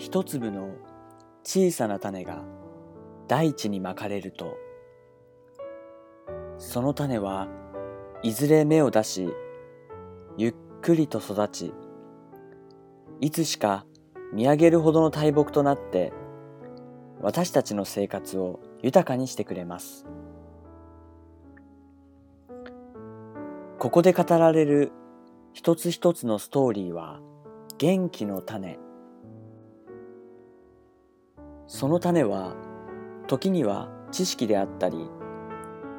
一粒の小さな種が大地にまかれるとその種はいずれ芽を出しゆっくりと育ちいつしか見上げるほどの大木となって私たちの生活を豊かにしてくれます。ここで語られる一つ一つのストーリーは元気の種。その種は時には知識であったり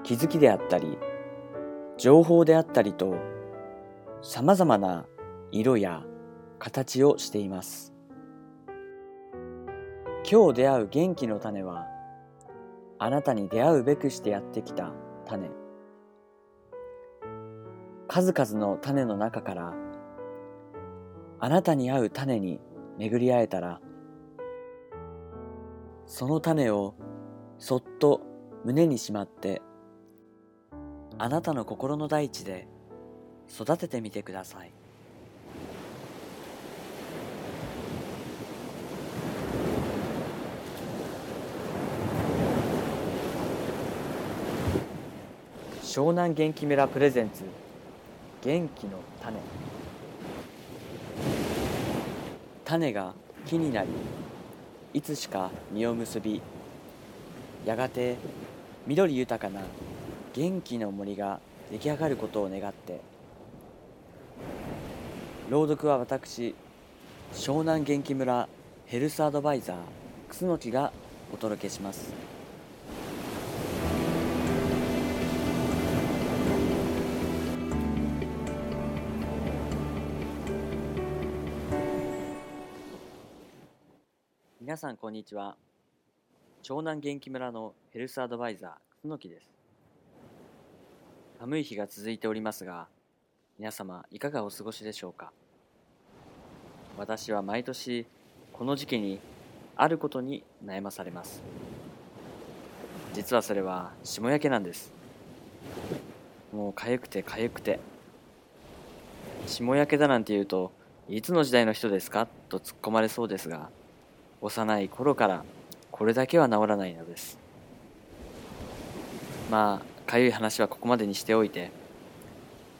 気づきであったり情報であったりと様々な色や形をしています。今日出会う元気の種はあなたに出会うべくしてやってきた種。数々の種の中からあなたに合う種に巡り会えたらその種をそっと胸にしまってあなたの心の大地で育ててみてください。湘南元気村プレゼンツ元気の種。種が木になりいつしか実を結びやがて緑豊かな元気の森が出来上がることを願って朗読は私湘南元気村ヘルスアドバイザー楠木がお届けします。皆さんこんにちは。湘南元気村のヘルスアドバイザー楠木です。寒い日が続いておりますが皆様いかがお過ごしでしょうか？私は毎年この時期にあることに悩まされます。実はそれは霜焼けなんです。もう痒くて痒くて。霜焼けだなんて言うといつの時代の人ですか？と突っ込まれそうですが幼い頃からこれだけは治らないのです。まあかゆい話はここまでにしておいて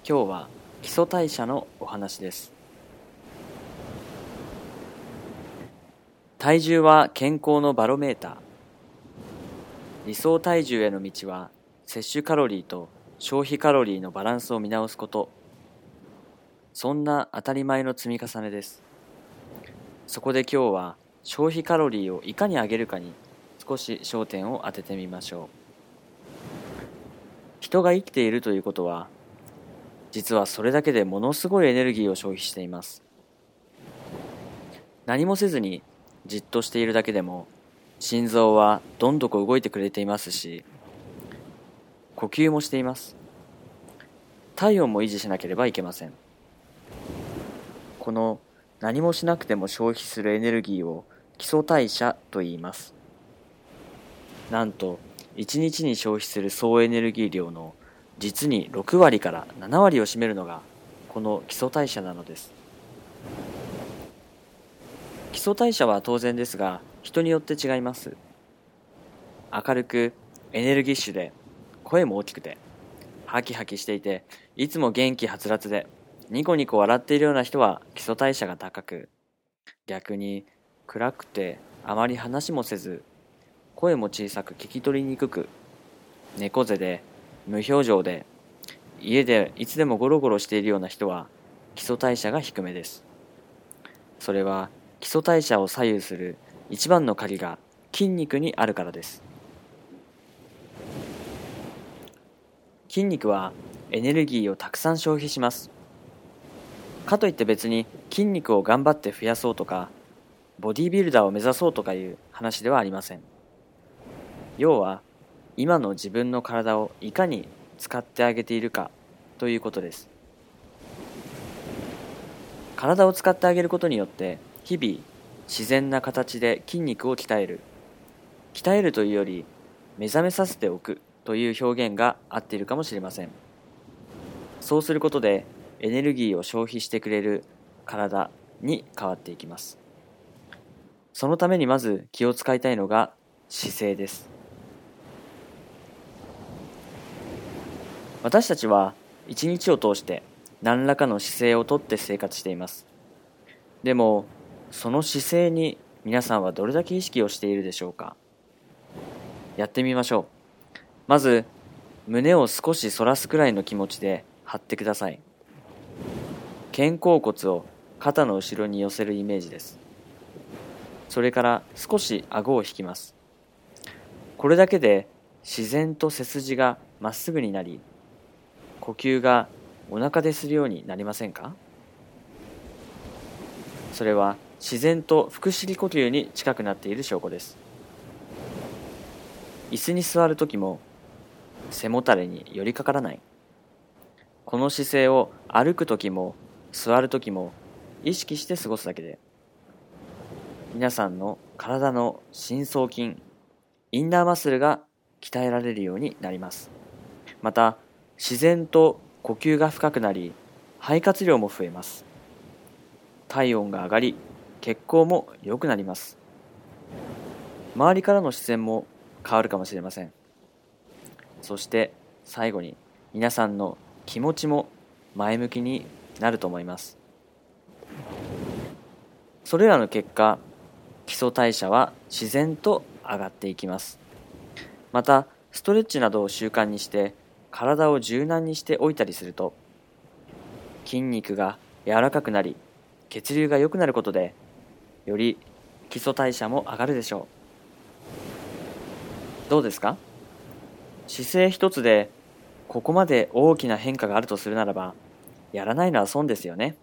今日は基礎代謝のお話です。体重は健康のバロメーター。理想体重への道は摂取カロリーと消費カロリーのバランスを見直すこと。そんな当たり前の積み重ねです。そこで今日は消費カロリーをいかに上げるかに少し焦点を当ててみましょう。人が生きているということは実はそれだけでものすごいエネルギーを消費しています。何もせずにじっとしているだけでも心臓はどんどこ動いてくれていますし呼吸もしています。体温も維持しなければいけません。この何もしなくても消費するエネルギーを基礎代謝と言います。なんと1日に消費する総エネルギー量の実に6割から7割を占めるのがこの基礎代謝なのです。基礎代謝は当然ですが人によって違います。明るくエネルギッシュで声も大きくてハキハキしていていつも元気はつらつでニコニコ笑っているような人は基礎代謝が高く逆に暗くてあまり話もせず声も小さく聞き取りにくく猫背で無表情で家でいつでもゴロゴロしているような人は基礎代謝が低めです。それは基礎代謝を左右する一番の鍵が筋肉にあるからです。筋肉はエネルギーをたくさん消費します。かといって別に筋肉を頑張って増やそうとかボディービルダーを目指そうとかいう話ではありません。要は今の自分の体をいかに使ってあげているかということです。体を使ってあげることによって日々自然な形で筋肉を鍛える。鍛えるというより目覚めさせておくという表現が合っているかもしれません。そうすることでエネルギーを消費してくれる体に変わっていきますそのためにまず気を使いたいのが姿勢です。私たちは一日を通して何らかの姿勢をとって生活しています。でも、その姿勢に皆さんはどれだけ意識をしているでしょうかやってみましょう。まず、胸を少し反らすくらいの気持ちで張ってください。肩甲骨を肩の後ろに寄せるイメージです。それから少し顎を引きます。これだけで自然と背筋がまっすぐになり、呼吸がお腹でするようになりませんか？それは自然と腹式呼吸に近くなっている証拠です椅子に座る時も背もたれに寄りかからないこの姿勢を歩く時も座る時も意識して過ごすだけで皆さんの体の深層筋インナーマッスルが鍛えられるようになります。また自然と呼吸が深くなり肺活量も増えます。体温が上がり血行も良くなります。周りからの視線も変わるかもしれません。そして最後に皆さんの気持ちも前向きになると思います。それらの結果基礎代謝は自然と上がっていきます。またストレッチなどを習慣にして体を柔軟にしておいたりすると筋肉が柔らかくなり血流が良くなることでより基礎代謝も上がるでしょう。どうですか？姿勢一つでここまで大きな変化があるとするならばやらないのは損ですよね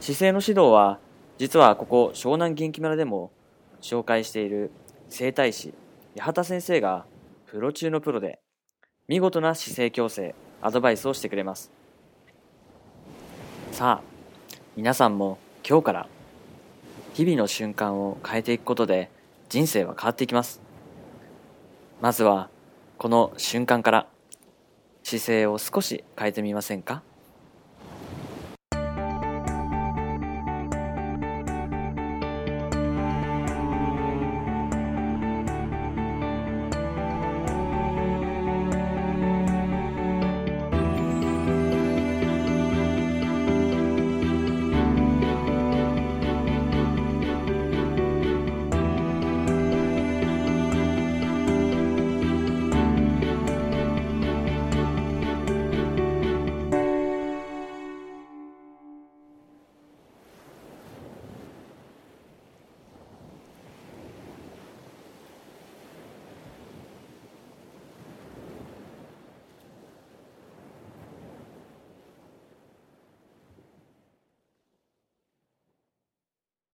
姿勢の指導は実はここ湘南元気村でも紹介している整体師八幡先生がプロ中のプロで見事な姿勢矯正、アドバイスをしてくれます。さあ、皆さんも今日から日々の瞬間を変えていくことで人生は変わっていきます。まずはこの瞬間から姿勢を少し変えてみませんか？